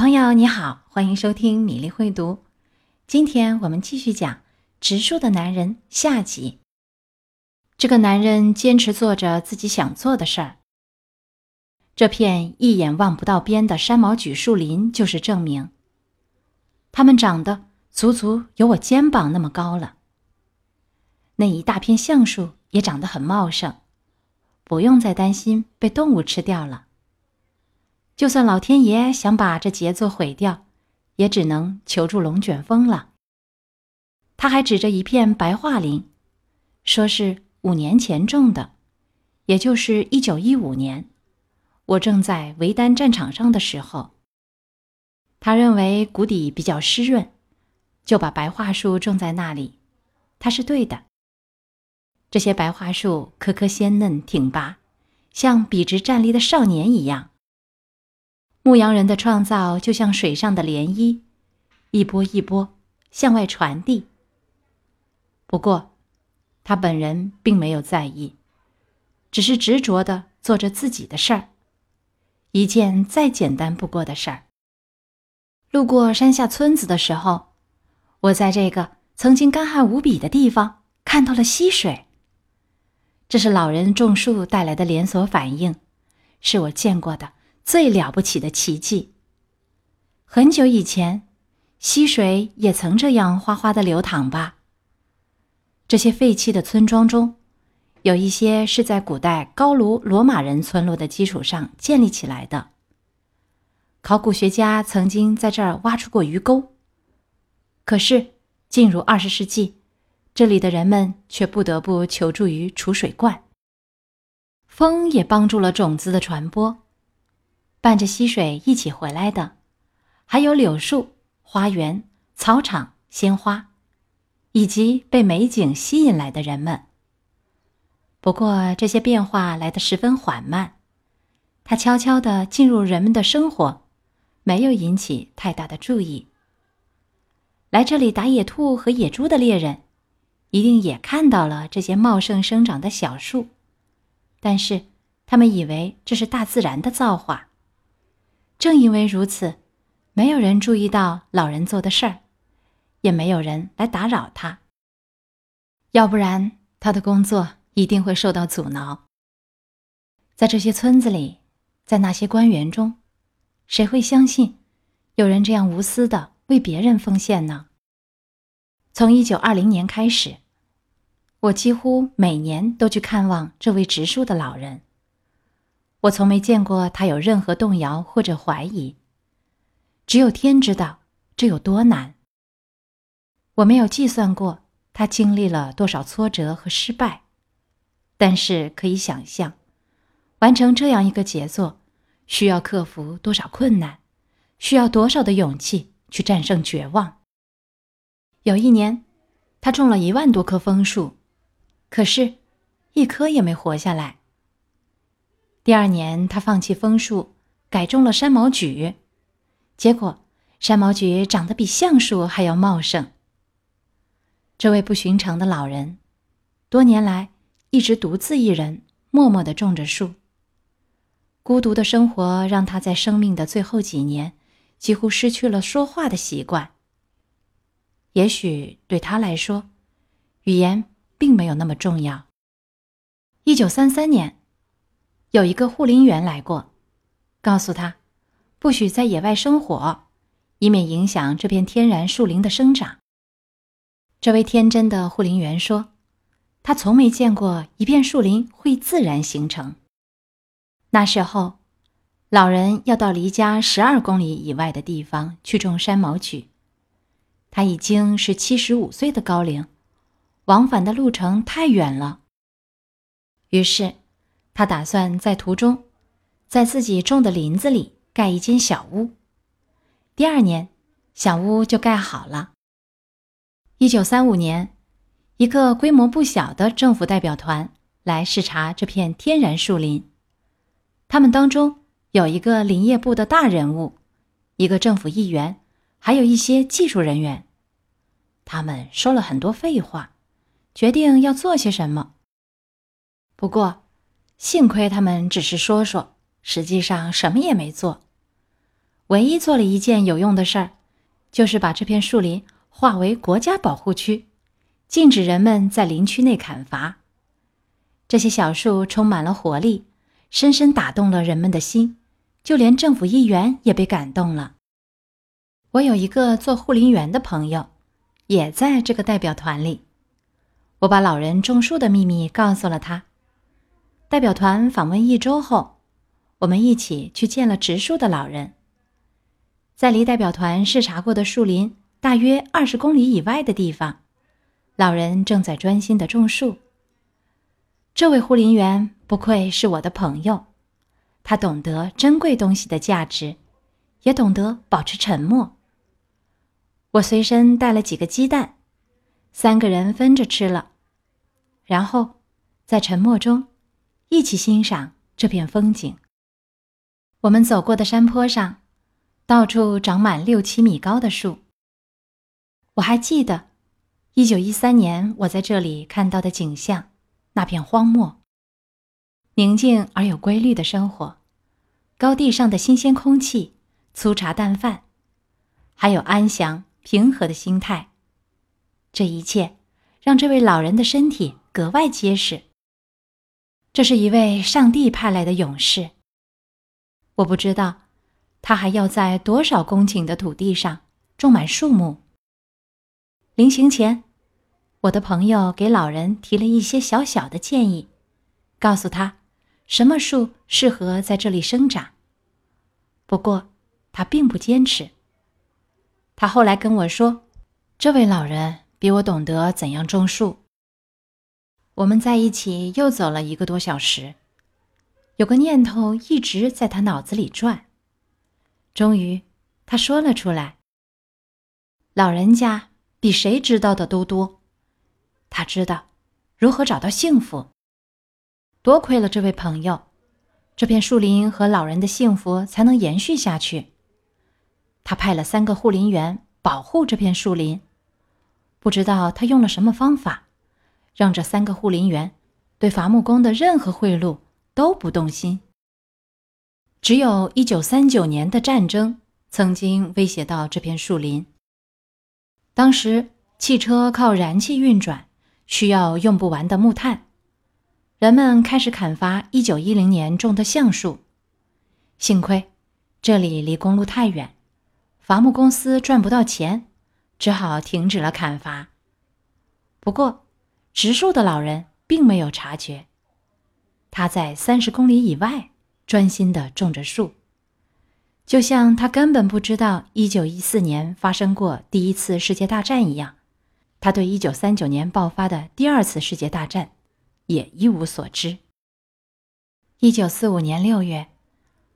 朋友你好，欢迎收听米粒会读。今天我们继续讲《植树的男人》下集。这个男人坚持做着自己想做的事儿。这片一眼望不到边的山毛榉树林就是证明。它们长得足足有我肩膀那么高了。那一大片橡树也长得很茂盛，不用再担心被动物吃掉了。就算老天爷想把这杰作毁掉，也只能求助龙卷风了。他还指着一片白桦林，说是五年前种的，也就是一九一五年，我正在维丹战场上的时候。他认为谷底比较湿润，就把白桦树种在那里。他是对的。这些白桦树棵棵鲜嫩挺拔，像笔直站立的少年一样。牧羊人的创造就像水上的涟漪，一波一波向外传递。不过，他本人并没有在意，只是执着的做着自己的事儿，一件再简单不过的事儿。路过山下村子的时候，我在这个曾经干旱无比的地方看到了溪水。这是老人种树带来的连锁反应，是我见过的。最了不起的奇迹。很久以前，溪水也曾这样哗哗的流淌吧。这些废弃的村庄中，有一些是在古代高卢罗马人村落的基础上建立起来的。考古学家曾经在这儿挖出过鱼沟。可是，进入二十世纪，这里的人们却不得不求助于储水罐。风也帮助了种子的传播。伴着溪水一起回来的，还有柳树、花园、草场、鲜花，以及被美景吸引来的人们。不过，这些变化来得十分缓慢，它悄悄地进入人们的生活，没有引起太大的注意。来这里打野兔和野猪的猎人，一定也看到了这些茂盛生长的小树，但是他们以为这是大自然的造化。正因为如此，没有人注意到老人做的事儿，也没有人来打扰他。要不然，他的工作一定会受到阻挠。在这些村子里，在那些官员中，谁会相信有人这样无私的为别人奉献呢？从一九二零年开始，我几乎每年都去看望这位植树的老人。我从没见过他有任何动摇或者怀疑，只有天知道这有多难。我没有计算过他经历了多少挫折和失败，但是可以想象，完成这样一个杰作，需要克服多少困难，需要多少的勇气去战胜绝望。有一年，他种了一万多棵枫树，可是，一棵也没活下来。第二年，他放弃枫树，改种了山毛榉，结果山毛榉长得比橡树还要茂盛。这位不寻常的老人，多年来一直独自一人，默默地种着树。孤独的生活让他在生命的最后几年，几乎失去了说话的习惯。也许对他来说，语言并没有那么重要。一九三三年。有一个护林员来过，告诉他，不许在野外生火，以免影响这片天然树林的生长。这位天真的护林员说，他从没见过一片树林会自然形成。那时候，老人要到离家十二公里以外的地方去种山毛榉，他已经是七十五岁的高龄，往返的路程太远了。于是。他打算在途中，在自己种的林子里盖一间小屋。第二年，小屋就盖好了。一九三五年，一个规模不小的政府代表团来视察这片天然树林。他们当中有一个林业部的大人物，一个政府议员，还有一些技术人员。他们说了很多废话，决定要做些什么。不过，幸亏他们只是说说，实际上什么也没做。唯一做了一件有用的事儿，就是把这片树林划为国家保护区，禁止人们在林区内砍伐。这些小树充满了活力，深深打动了人们的心，就连政府议员也被感动了。我有一个做护林员的朋友，也在这个代表团里。我把老人种树的秘密告诉了他。代表团访问一周后，我们一起去见了植树的老人。在离代表团视察过的树林大约二十公里以外的地方，老人正在专心的种树。这位护林员不愧是我的朋友，他懂得珍贵东西的价值，也懂得保持沉默。我随身带了几个鸡蛋，三个人分着吃了，然后在沉默中一起欣赏这片风景。我们走过的山坡上。到处长满六七米高的树。我还记得，一九一三年我在这里看到的景象，那片荒漠，宁静而有规律的生活，高地上的新鲜空气，粗茶淡饭，还有安详平和的心态。这一切让这位老人的身体格外结实。这是一位上帝派来的勇士。我不知道。他还要在多少公顷的土地上种满树木？临行前，我的朋友给老人提了一些小小的建议，告诉他什么树适合在这里生长。不过，他并不坚持。他后来跟我说，这位老人比我懂得怎样种树。我们在一起又走了一个多小时，有个念头一直在他脑子里转。终于，他说了出来。老人家比谁知道的都多，他知道如何找到幸福。多亏了这位朋友，这片树林和老人的幸福才能延续下去。他派了三个护林员保护这片树林，不知道他用了什么方法，让这三个护林员对伐木工的任何贿赂都不动心。只有一九三九年的战争曾经威胁到这片树林。当时汽车靠燃气运转，需要用不完的木炭，人们开始砍伐一九一零年种的橡树。幸亏这里离公路太远，伐木公司赚不到钱，只好停止了砍伐。不过，植树的老人并没有察觉，他在三十公里以外。专心地种着树，就像他根本不知道1914年发生过第一次世界大战一样，他对1939年爆发的第二次世界大战也一无所知。1945年6月，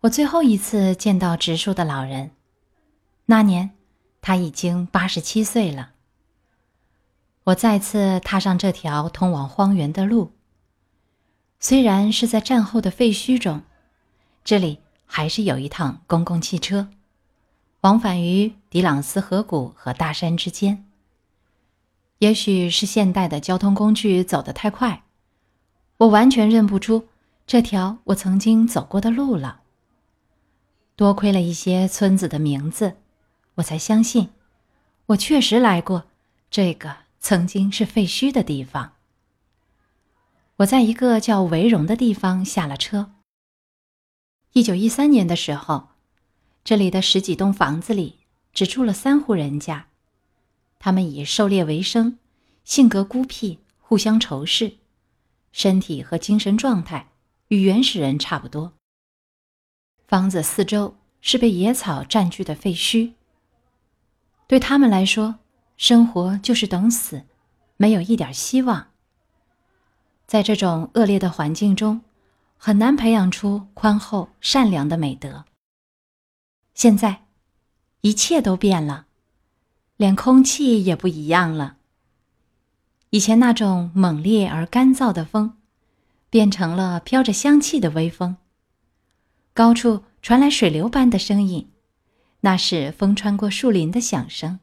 我最后一次见到植树的老人，那年他已经87岁了。我再次踏上这条通往荒原的路，虽然是在战后的废墟中。这里还是有一趟公共汽车，往返于迪朗斯河谷和大山之间。也许是现代的交通工具走得太快，我完全认不出这条我曾经走过的路了。多亏了一些村子的名字，我才相信我确实来过这个曾经是废墟的地方。我在一个叫维荣的地方下了车。一九一三年的时候，这里的十几栋房子里只住了三户人家，他们以狩猎为生，性格孤僻，互相仇视，身体和精神状态与原始人差不多。房子四周是被野草占据的废墟，对他们来说，生活就是等死，没有一点希望。在这种恶劣的环境中。很难培养出宽厚善良的美德。现在，一切都变了，连空气也不一样了。以前那种猛烈而干燥的风，变成了飘着香气的微风。高处传来水流般的声音，那是风穿过树林的响声。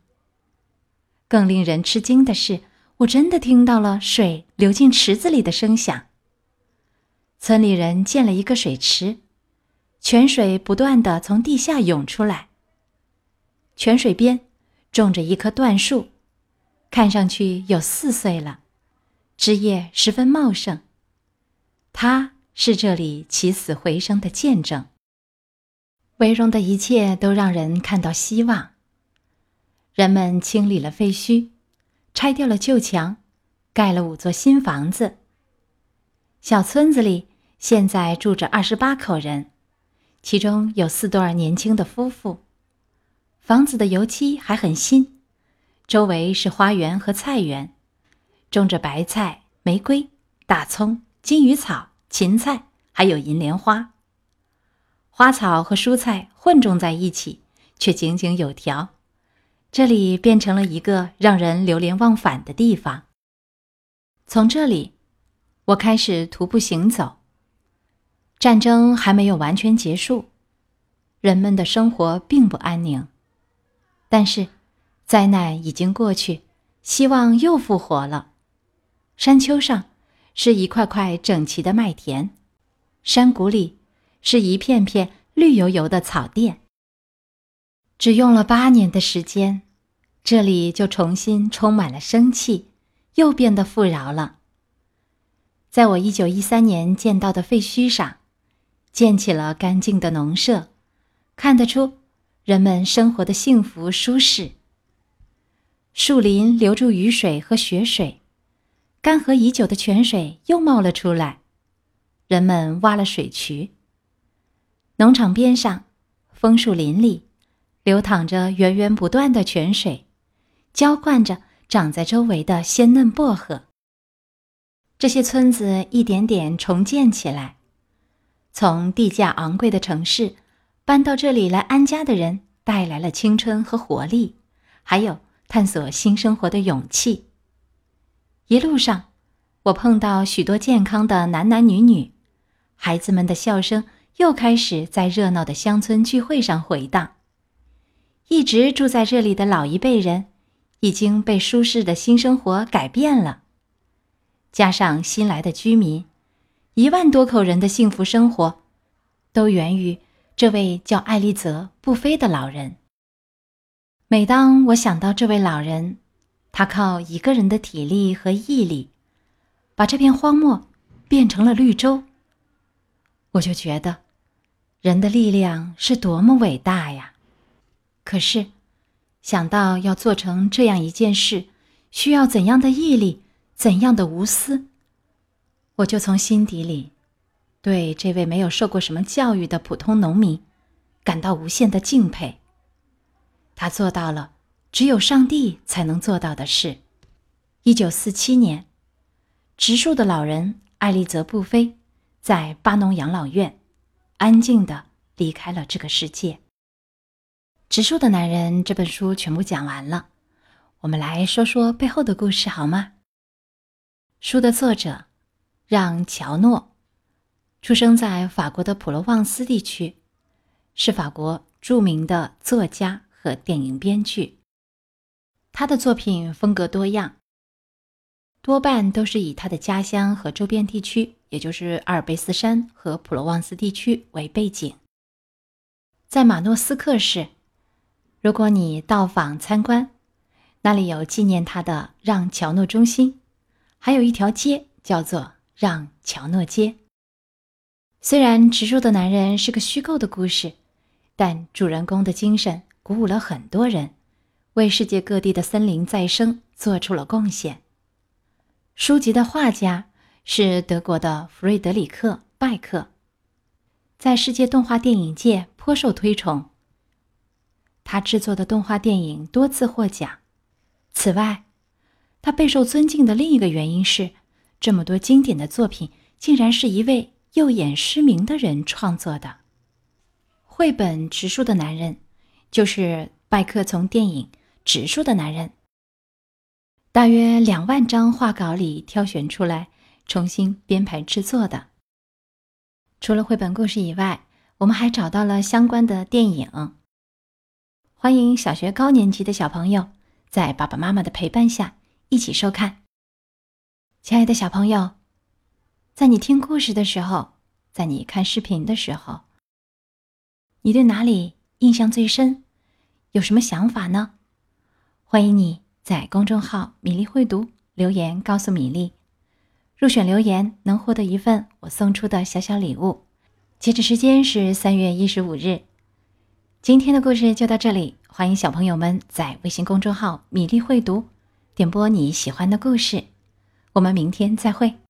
更令人吃惊的是，我真的听到了水流进池子里的声响。村里人建了一个水池，泉水不断的从地下涌出来，泉水边种着一棵椴树，看上去有四岁了，枝叶十分茂盛。它是这里起死回生的见证。围荣的一切都让人看到希望。人们清理了废墟，拆掉了旧墙，盖了五座新房子。小村子里现在住着二十八口人，其中有四对年轻的夫妇。房子的油漆还很新，周围是花园和菜园，种着白菜、玫瑰、大葱、金鱼草、芹菜，还有银莲花。花草和蔬菜混种在一起，却井井有条。这里变成了一个让人流连忘返的地方。从这里，我开始徒步行走。战争还没有完全结束，人们的生活并不安宁。但是，灾难已经过去，希望又复活了。山丘上是一块块整齐的麦田，山谷里。是一片片绿油油的草甸。只用了八年的时间，这里就重新充满了生气，又变得富饶了。在我一九一三年见到的废墟上，建起了干净的农舍，看得出人们生活的幸福舒适。树林留住雨水和雪水，干涸已久的泉水又冒了出来，人们挖了水渠。农场边上，枫树林里，流淌着源源不断的泉水，浇灌着长在周围的鲜嫩薄荷。这些村子一点点重建起来，从地价昂贵的城市搬到这里来安家的人，带来了青春和活力，还有探索新生活的勇气。一路上，我碰到许多健康的男男女女，孩子们的笑声。又开始在热闹的乡村聚会上回荡。一直住在这里的老一辈人，已经被舒适的新生活改变了。加上新来的居民，一万多口人的幸福生活，都源于这位叫艾丽泽·布菲的老人。每当我想到这位老人，他靠一个人的体力和毅力，把这片荒漠变成了绿洲，我就觉得。人的力量是多么伟大呀！可是，想到要做成这样一件事，需要怎样的毅力，怎样的无私，我就从心底里对这位没有受过什么教育的普通农民感到无限的敬佩。他做到了只有上帝才能做到的事。一九四七年，植树的老人艾丽泽·布菲在巴农养老院。安静的离开了这个世界。《植树的男人》这本书全部讲完了，我们来说说背后的故事好吗？书的作者让·乔诺出生在法国的普罗旺斯地区，是法国著名的作家和电影编剧。他的作品风格多样，多半都是以他的家乡和周边地区。也就是阿尔卑斯山和普罗旺斯地区为背景，在马诺斯克市，如果你到访参观，那里有纪念他的让·乔诺中心，还有一条街叫做让·乔诺街。虽然《植树的男人》是个虚构的故事，但主人公的精神鼓舞了很多人，为世界各地的森林再生做出了贡献。书籍的画家。是德国的弗瑞德里克·拜克，在世界动画电影界颇受推崇。他制作的动画电影多次获奖。此外，他备受尊敬的另一个原因是，这么多经典的作品竟然是一位右眼失明的人创作的。绘本《植树的男人》就是拜克从电影《植树的男人》大约两万张画稿里挑选出来。重新编排制作的。除了绘本故事以外，我们还找到了相关的电影。欢迎小学高年级的小朋友在爸爸妈妈的陪伴下一起收看。亲爱的小朋友，在你听故事的时候，在你看视频的时候，你对哪里印象最深？有什么想法呢？欢迎你在公众号“米粒会读”留言告诉米粒。入选留言能获得一份我送出的小小礼物。截止时间是三月一十五日。今天的故事就到这里，欢迎小朋友们在微信公众号“米粒会读”点播你喜欢的故事。我们明天再会。